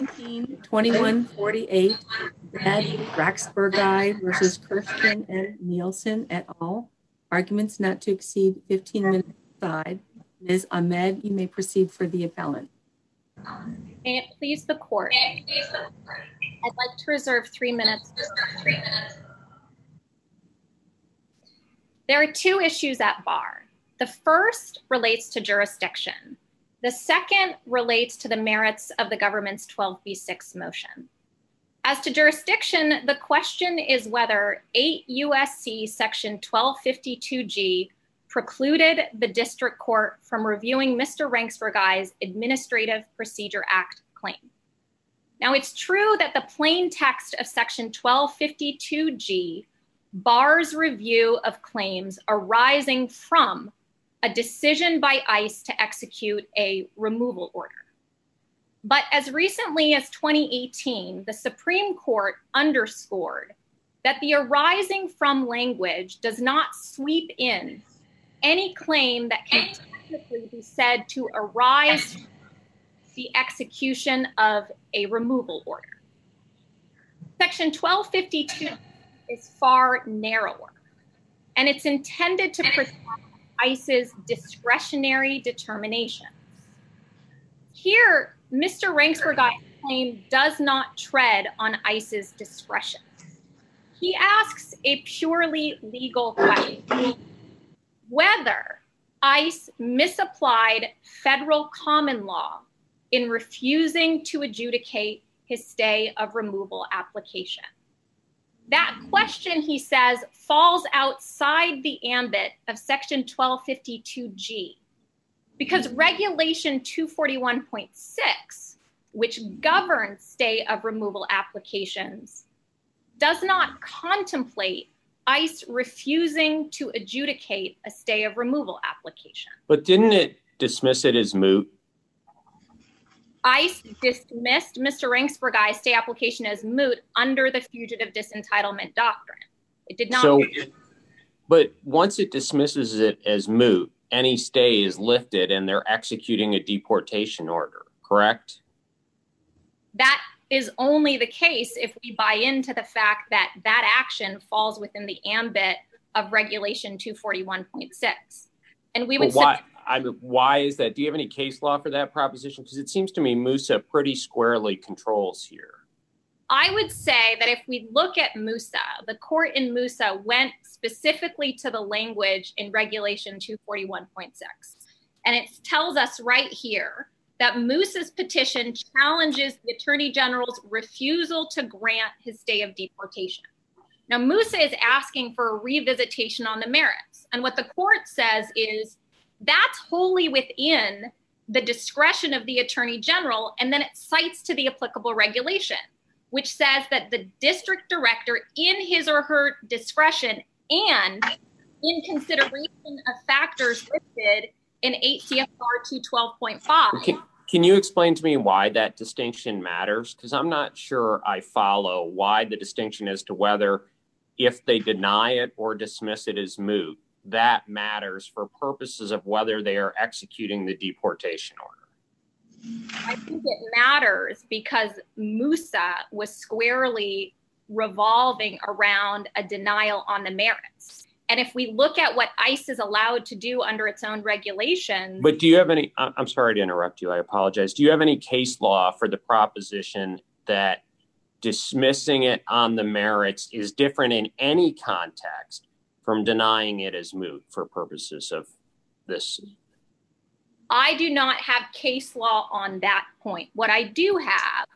1921-48 Ed Rranxburgaj v. Christian and Nielsen et al. Arguments not to exceed 15 minutes aside. Ms. Ahmed, you may proceed for the appellant. May it please the court. I'd like to reserve three minutes. There are two issues at bar. The first relates to jurisdiction. The second relates to the merits of the government's 12b6 motion. As to jurisdiction, the question is whether 8 U.S.C. section 1252g precluded the district court from reviewing Mr. Rranxburgaj's Administrative Procedure Act claim. Now, it's true that the plain text of section 1252g bars review of claims arising from a decision by ICE to execute a removal order. But as recently as 2018, the Supreme Court underscored that the arising from language does not sweep in any claim that can technically be said to arise the execution of a removal order. Section 1252 is far narrower, and it's intended to protect ICE's discretionary determinations. Here, Mr. Rranxburgaj's claim does not tread on ICE's discretion. He asks a purely legal question. Whether ICE misapplied federal common law in refusing to adjudicate his stay of removal application. That question, he says, falls outside the ambit of section 1252g because hmm. regulation 241.6, which governs stay of removal applications, does not contemplate ICE refusing to adjudicate a stay of removal application. But didn't it dismiss it as moot? ICE dismissed Mr. Rranxburgaj's stay application as moot under the Fugitive Disentitlement Doctrine. It did not. But once it dismisses it as moot, any stay is lifted and they're executing a deportation order, correct? That is only the case if we buy into the fact that that action falls within the ambit of regulation 241.6. Why is that? Do you have any case law for that proposition? Because it seems to me MUSA pretty squarely controls here. I would say that if we look at MUSA, the court in MUSA went specifically to the language in regulation 241.6. And it tells us right here that MUSA's petition challenges the Attorney General's refusal to grant his stay of deportation. Now, MUSA is asking for a revisitation on the merits. And what the court says is that's wholly within the discretion of the Attorney General. And then it cites to the applicable regulation, which says that the district director in his or her discretion and in consideration of factors listed in 8 CFR 212.5. Can you explain to me why that distinction matters? Because I'm not sure I follow why the distinction as to whether if they deny it or dismiss it as moot, that matters for purposes of whether they are executing the deportation order. I think it matters because MUSA was squarely revolving around a denial on the merits. And if we look at what ICE is allowed to do under its own regulations. But do you have any, I'm sorry to interrupt you, I apologize. Do you have any case law for the proposition that dismissing it on the merits is different in any context from denying it as moot for purposes of this? I do not have case law on that point. What I do have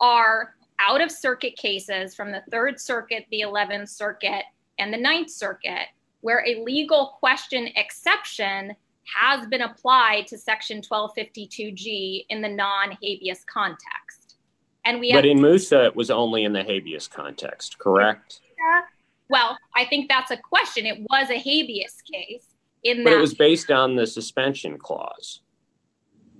are out of circuit cases from the Third Circuit, the 11th Circuit, and the Ninth Circuit, where a legal question exception has been applied to Section 1252G in the non-habeas context. But in MUSA, it was only in the habeas context, correct? Well, I think that's a question. It was a habeas case. But it was based on the suspension clause.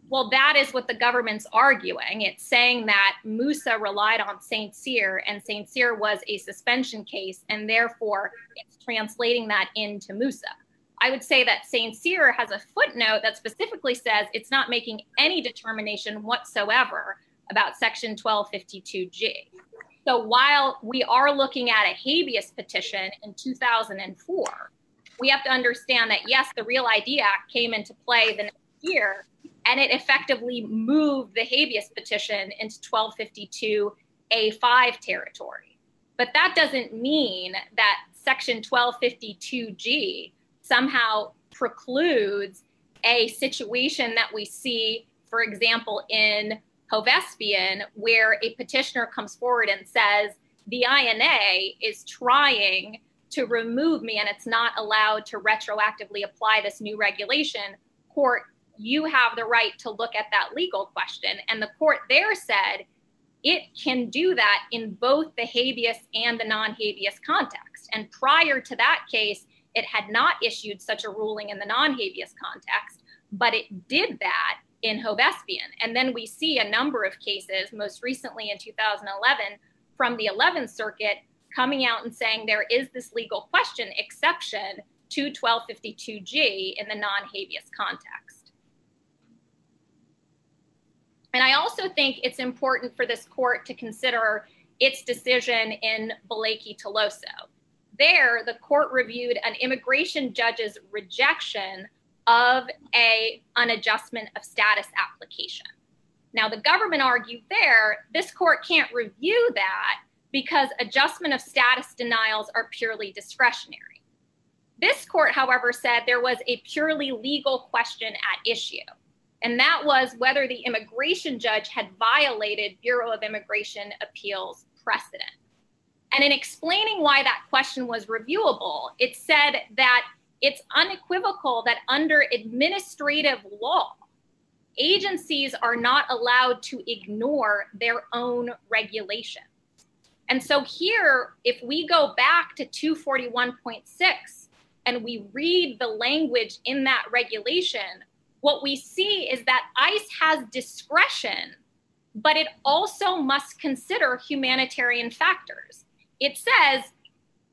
Well, that is what the government's arguing. It's saying that MUSA relied on St. Cyr and St. Cyr was a suspension case, and therefore it's translating that into MUSA. I would say that St. Cyr has a footnote that specifically says it's not making any determination whatsoever about Section 1252G. So while we are looking at a habeas petition in 2004, we have to understand that, yes, the Real ID Act came into play the next year, and it effectively moved the habeas petition into 1252A5 territory. But that doesn't mean that Section 1252G somehow precludes a situation that we see, for example, in Hovsepian, where a petitioner comes forward and says, the INA is trying to remove me and it's not allowed to retroactively apply this new regulation. Court, you have the right to look at that legal question. And the court there said it can do that in both the habeas and the non-habeas context. And prior to that case, it had not issued such a ruling in the non-habeas context, but it did that in Hovsepian. And then we see a number of cases, most recently in 2011, from the 11th Circuit coming out and saying there is this legal question exception to 1252G in the non-habeas context. And I also think it's important for this court to consider its decision in Blakey-Toloso. There, the court reviewed an immigration judge's rejection of a an adjustment of status application. Now, the government argued there, this court can't review that because adjustment of status denials are purely discretionary. This court, however, said there was a purely legal question at issue. And that was whether the immigration judge had violated Bureau of Immigration Appeals precedent. And in explaining why that question was reviewable, it said that it's unequivocal that under administrative law, agencies are not allowed to ignore their own regulation. And so here, if we go back to 241.6 and we read the language in that regulation, what we see is that ICE has discretion, but it also must consider humanitarian factors. It says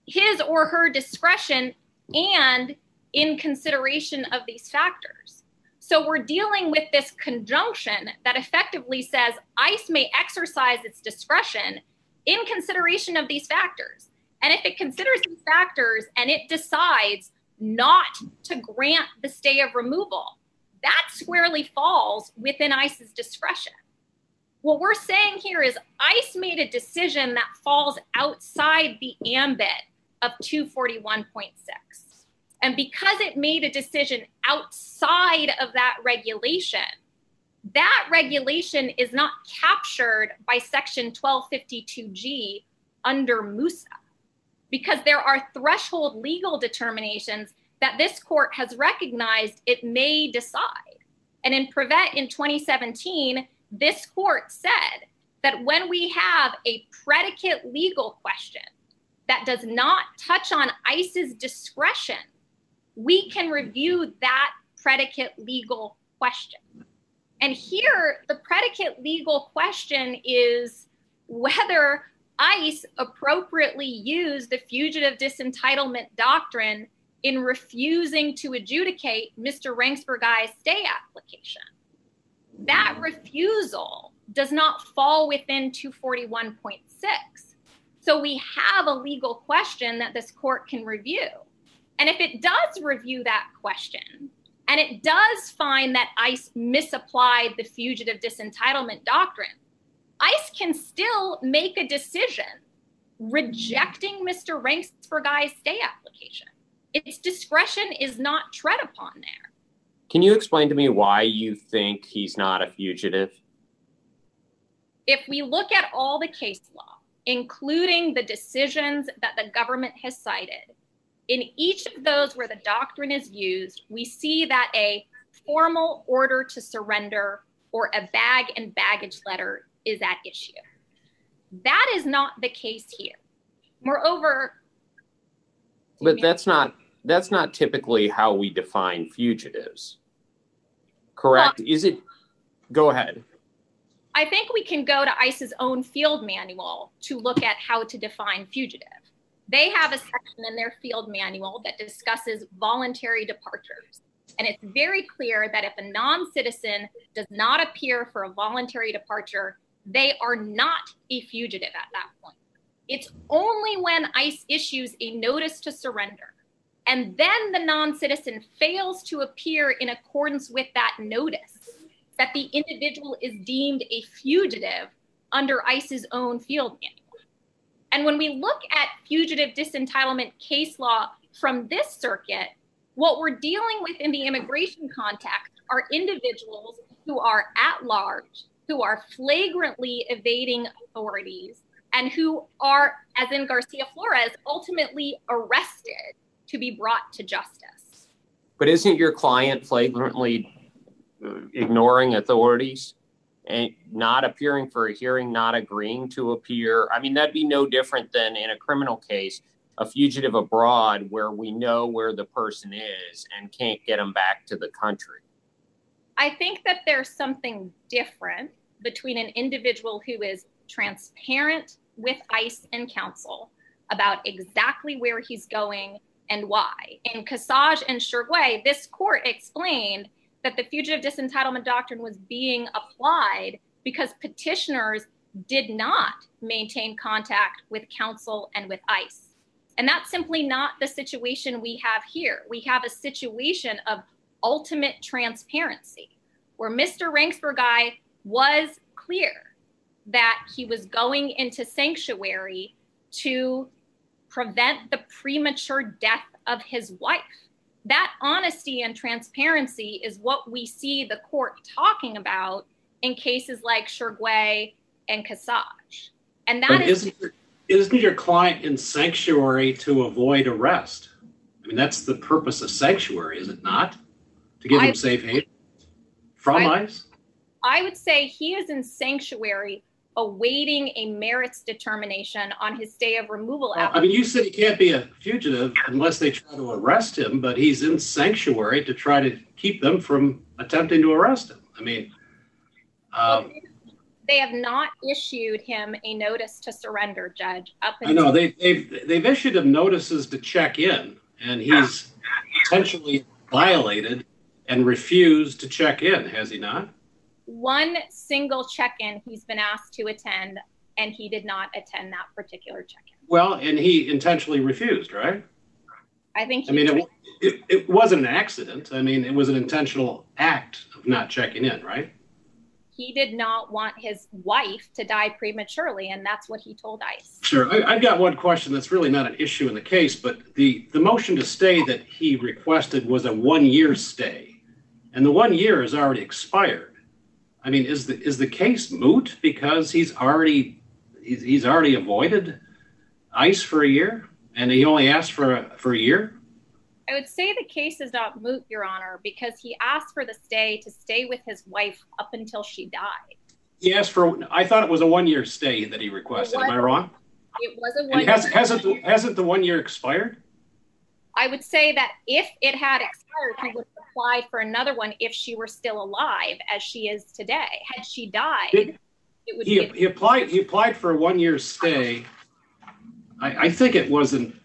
his or her discretion and in consideration of these factors. So we're dealing with this conjunction that effectively says ICE may exercise its discretion in consideration of these factors. And if it considers these factors and it decides not to grant the stay of removal, that squarely falls within ICE's discretion. What we're saying here is ICE made a decision that falls outside the ambit of 241.6. And because it made a decision outside of that regulation, that regulation is not captured by section 1252G under MUSA. Because there are threshold legal determinations that this court has recognized it may decide. And in Prevet in 2017, this court said that when we have a predicate legal question that does not touch on ICE's discretion, we can review that predicate legal question. And here, the predicate legal question is whether ICE appropriately used the fugitive disentitlement doctrine in refusing to adjudicate Mr. Rranxburgaj's stay application. That refusal does not fall within 241.6. So we have a legal question that this court can review. And if it does review that question, and it does find that ICE misapplied the fugitive disentitlement doctrine, ICE can still make a decision rejecting Mr. Rranxburgaj's stay application. Its discretion is not tread upon there. Can you explain to me why you think he's not a fugitive? If we look at all the case law, including the decisions that the government has cited, in each of those where the doctrine is used, we see that a formal order to surrender or a bag and baggage letter is at issue. That is not the case here. Moreover... But that's not that's not typically how we define fugitives. Correct? Is it? Go ahead. I think we can go to ICE's own field manual to look at how to define fugitive. They have a section in their field manual that discusses voluntary departures. And it's very clear that if a non-citizen does not appear for a voluntary departure, they are not a fugitive at that point. It's only when ICE issues a notice to surrender and then the non-citizen fails to appear in accordance with that notice that the individual is deemed a fugitive under ICE's own field manual. And when we look at fugitive disentitlement case law from this circuit, what we're dealing with in the immigration context are individuals who are at large, who are flagrantly evading authorities, and who are, as in Garcia Flores, ultimately arrested to be brought to justice. But isn't your client flagrantly ignoring authorities and not appearing for a hearing, not agreeing to appear? I mean, that'd be no different than in a criminal case, a fugitive abroad where we know where the person is and can't get them back to the country. I think that there's something different between an individual who is transparent with ICE and counsel about exactly where he's going and why. In Casage and Shergway, this court explained that the fugitive disentitlement doctrine was being applied because petitioners did not maintain contact with counsel and with ICE. And that's simply not the situation we have here. We have a situation of ultimate transparency where Mr. Rranxburgaj was clear that he was going into sanctuary to prevent the premature death of his wife. That honesty and transparency is what we see the court talking about in cases like Shergway and Casage. And that is... Isn't your client in sanctuary to avoid arrest? I mean, that's the purpose of sanctuary, is it not? To give him safe haven from ICE? I would say he is in sanctuary awaiting a merits determination on his day of removal. I mean, you said he can't be a fugitive unless they try to arrest him, but he's in sanctuary to try to keep them from attempting to arrest him. I mean... Um, they have not issued him a notice to surrender, Judge. Up, I know. They've issued him notices to check in, and he's potentially violated and refused to check in, has he not? One single check-in he's been asked to attend, and he did not attend that particular check-in. Well, and he intentionally refused, right? I think... I mean, it it wasn't an accident. I mean, it was an intentional act of not checking in, right? He did not want his wife to die prematurely, and that's what he told ICE. Sure. I've got one question that's really not an issue in the case, but the, the motion to stay that he requested was a one-year stay, and the one year has already expired. I mean, is the is the case moot because he's already he's, he's already avoided ICE for a year, and he only asked for a, for a year? I would say the case is not moot, Your Honor, because he asked for the stay to stay with his wife up until she died. He asked for... I thought it was a one-year stay that he requested. Am I wrong? It was a one-year... Hasn't hasn't the one year expired? I would say that if it had expired, he would apply for another one if she were still alive, as she is today. Had she died... It would be... He applied for a one-year stay. I think it was in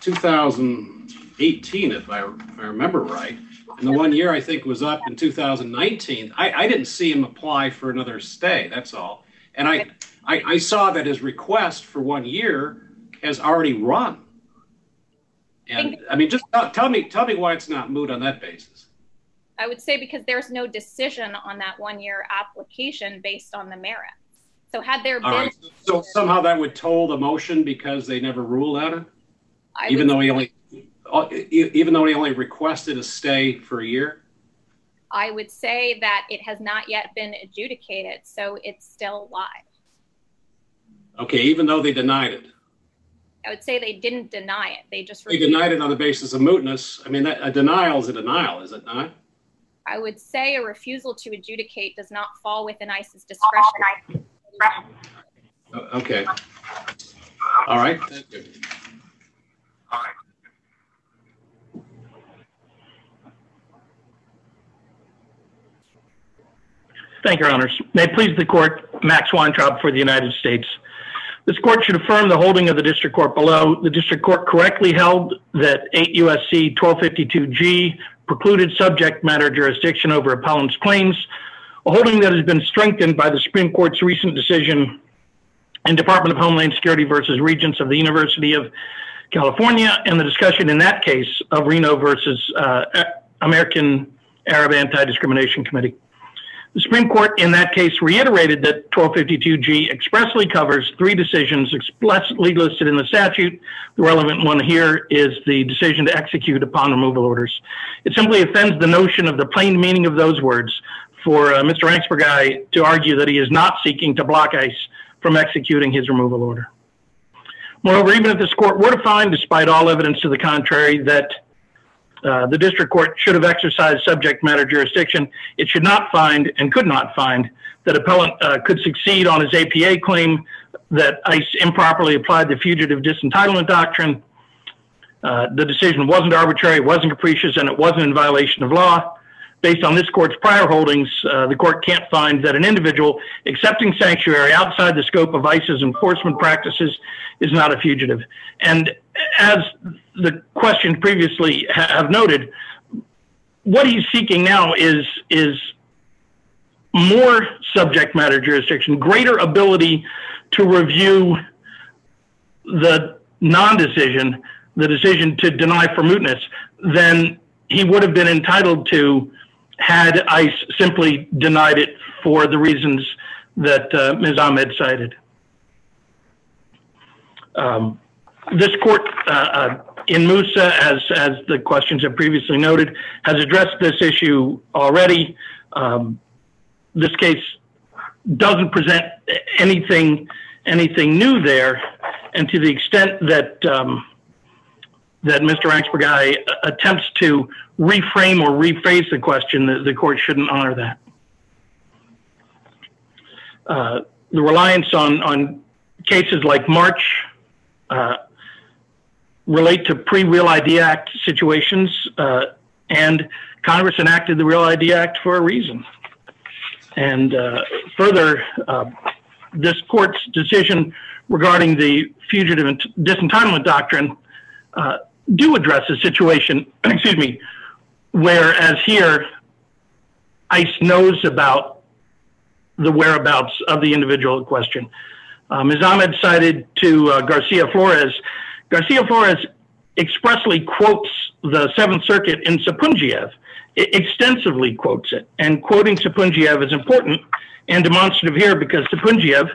2018, if I remember right, and the one year I think was up in 2019. I didn't see him apply for another stay, that's all. And I saw that his request for one year has already run. I mean, just tell me tell me why it's not moot on that basis. I would say because there's no decision on that one-year application based on the merits. So had there been... So somehow that would toll the motion because they never ruled on it? Even though he only uh, even though he only requested a stay for a year? I would say that it has not yet been adjudicated, so it's still alive. Okay, even though they denied it? I would say they didn't deny it. They just... They denied it on the basis of mootness. I mean, a denial is a denial, is it not? I would say a refusal to adjudicate does not fall within ICE's discretion. Okay. All right. Thank you, Thank Your Honors. May it please the Court, Max Weintraub for the United States. This Court should affirm the holding of the District Court below. The District Court correctly held that 8 U.S.C. 1252G precluded subject matter jurisdiction over appellant's claims a holding that has been strengthened by the Supreme Court's recent decision in Department of Homeland Security versus Regents of the University of California and the discussion in that case of Reno versus uh, American Arab Anti-Discrimination Committee. The Supreme Court in that case reiterated that 1252G expressly covers three decisions explicitly listed in the statute. The relevant one here is the decision to execute upon removal orders. It simply offends the notion of the plain meaning of those words for uh, Mr. Rranxburgaj to argue that he is not seeking to block ICE from executing his removal order. Moreover, even if this court were to find, despite all evidence to the contrary, that the district court should have exercised subject matter jurisdiction, it should not find and could not find that appellant uh, could succeed on his APA claim that ICE improperly applied the fugitive disentitlement doctrine. Uh, the decision wasn't arbitrary, wasn't capricious, and it wasn't in violation of law based on this court's prior holdings, uh, the court can't find that an individual accepting sanctuary outside the scope of ICE's enforcement practices is not a fugitive. And as the questions previously have noted, what he's seeking now is is more subject matter jurisdiction, greater ability to review the non-decision, the decision to deny for mootness, than he would have been entitled to had ICE simply denied it for the reasons that uh, Ms. Ahmed cited. Um, this court uh, uh, in Musa, as, as the questions have previously noted, has addressed this issue already. Um, this case doesn't present anything anything new there, and to the extent that um, that Mr. Rranxburgaj attempts to reframe or rephrase the question, the, court shouldn't honor that. Uh, the reliance on, cases like March uh, relate to pre-Real ID Act situations, uh, and Congress enacted the Real ID Act for a reason. And further, this court's decision regarding the fugitive disentitlement doctrine do address a situation, excuse me, whereas here, ICE knows about the whereabouts of the individual in question. Um, Ms. Ahmed cited to uh, Garcia Flores. Garcia Flores expressly quotes the Seventh Circuit in Sapoundjiev, extensively quotes it. And quoting Sapoundjiev is important and demonstrative here because Sapoundjiev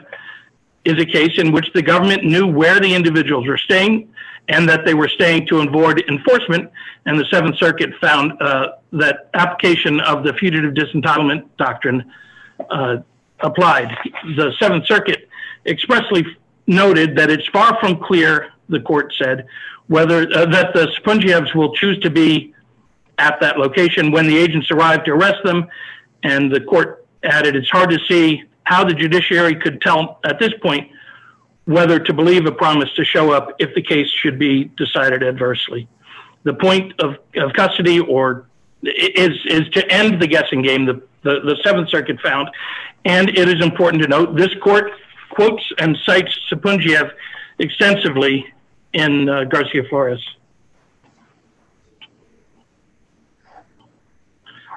is a case in which the government knew where the individuals were staying and that they were staying to avoid enforcement. And the Seventh Circuit found uh, that application of the fugitive disentitlement doctrine uh, applied. The Seventh Circuit expressly noted that it's far from clear, the court said, whether uh, that the Sapoundjievs will choose to be at that location when the agents arrive to arrest them. And the court added, it's hard to see how the judiciary could tell at this point whether to believe a promise to show up if the case should be decided adversely. The point of, custody or is is to end the guessing game. The, the, Circuit found, and it is important to note this court quotes and cites Sapoundjiev extensively in uh, Garcia Flores.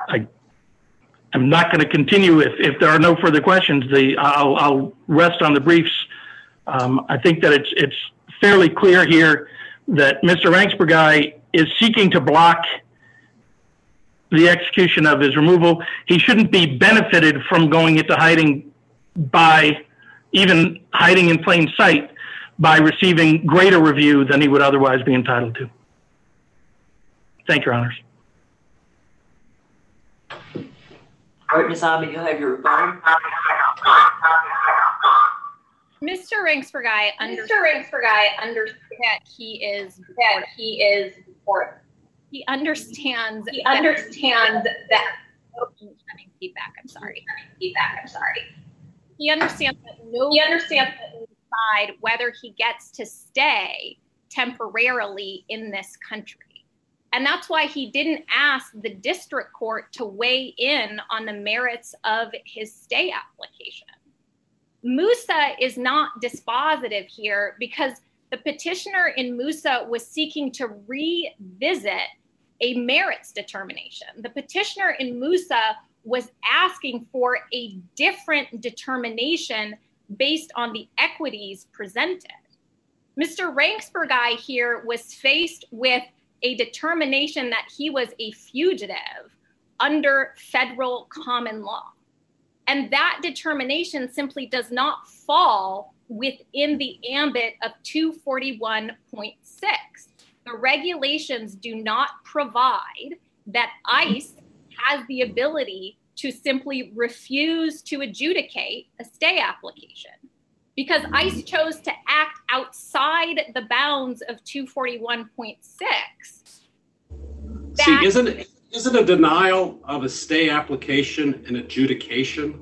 I I'm not going to continue if, there are no further questions. I'll, rest on the briefs um, I think that it's fairly clear here that Mr. Rranxburgaj is seeking to block the execution of his removal. He shouldn't be benefited from going into hiding by even hiding in plain sight by receiving greater review than he would otherwise be entitled to. Thank you, Your Honors. All right, Ms. Ahmed, you'll have your rebuttal. Mr. Rranxburgaj, I understand. Mr. Rranxburgaj, I understand that he is that he is important. He understands. He that understands that. Oh, having feedback. I'm sorry. Feedback. I'm sorry. He understands that no. He understands that decide whether he gets to stay temporarily in this country. And that's why he didn't ask the district court to weigh in on the merits of his stay application. Musa is not dispositive here because the petitioner in Musa was seeking to revisit a merits determination. The petitioner in Musa was asking for a different determination based on the equities presented. Mr. Ranksberg I here was faced with a determination that he was a fugitive under federal common law. And that determination simply does not fall within the ambit of 241.6. The regulations do not provide that ICE has the ability to simply refuse to adjudicate a stay application because ICE chose to act outside the bounds of 241.6. See, isn't isn't a denial of a stay application an adjudication?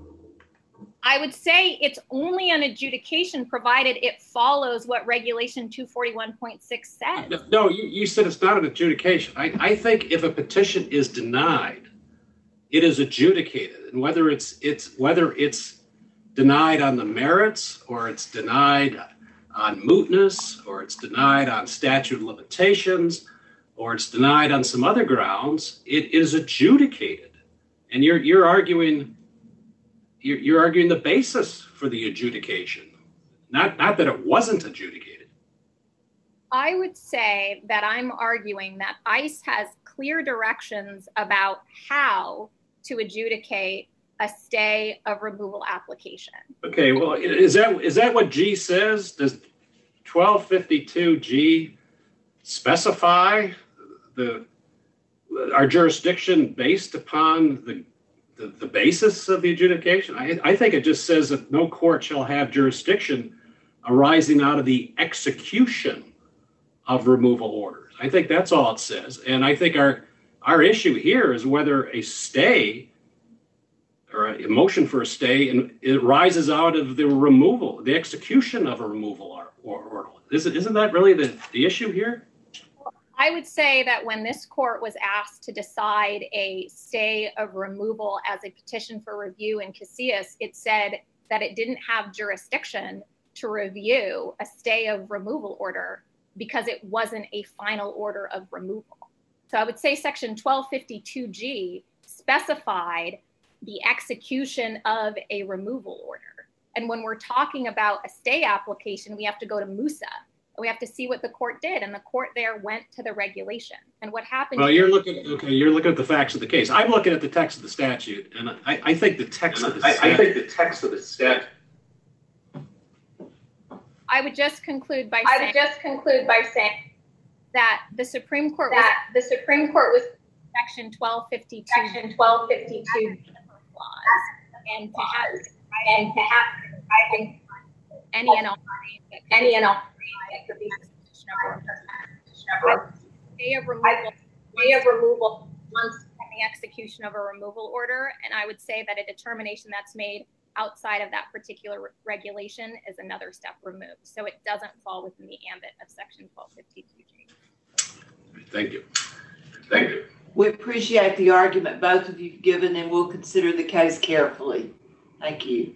I would say it's only an adjudication provided it follows what regulation 241.6 says. No, you, you said it's not an adjudication. I, I think if a petition is denied, it is adjudicated. And whether it's it's whether it's denied on the merits or it's denied on mootness or it's denied on statute of limitations or it's denied on some other grounds, it is adjudicated. And you're you're arguing you're, you're arguing the basis for the adjudication, not not that it wasn't adjudicated. I would say that I'm arguing that ICE has clear directions about how to adjudicate a stay of removal application. Okay, well, is that is that what G says? Does 1252G specify the our jurisdiction based upon the the, basis of the adjudication? I, I think it just says that no court shall have jurisdiction arising out of the execution of removal orders. I think that's all it says. And I think our our issue here is whether a stay or a motion for a stay and it rises out of the removal, the execution of a removal or, order. Isn't, isn't that really the, the issue here? I would say that when this court was asked to decide a stay of removal as a petition for review in Casillas, it said that it didn't have jurisdiction to review a stay of removal order because it wasn't a final order of removal. So I would say section 1252G specified the execution of a removal order. And when we're talking about a stay application, we have to go to Musa. We have to see what the court did, and the court there went to the regulation. And what happened? Well, you're looking okay. You're looking at the facts of the case. I'm looking at the text of the statute, and I, I think the text of the statute, I, I think the text of the statute. I would just conclude by I would just conclude by saying that the Supreme Court that the Supreme Court was section 1252 section 1252 and to have and to have any and all any and all day of removal day of removal once the execution of a removal order and I would say that a determination that's made outside of that particular regulation is another step removed. So it doesn't fall within the ambit of section 1252G. Thank you. Thank you. We appreciate the argument both of you have given and we'll consider the case carefully. Thank you.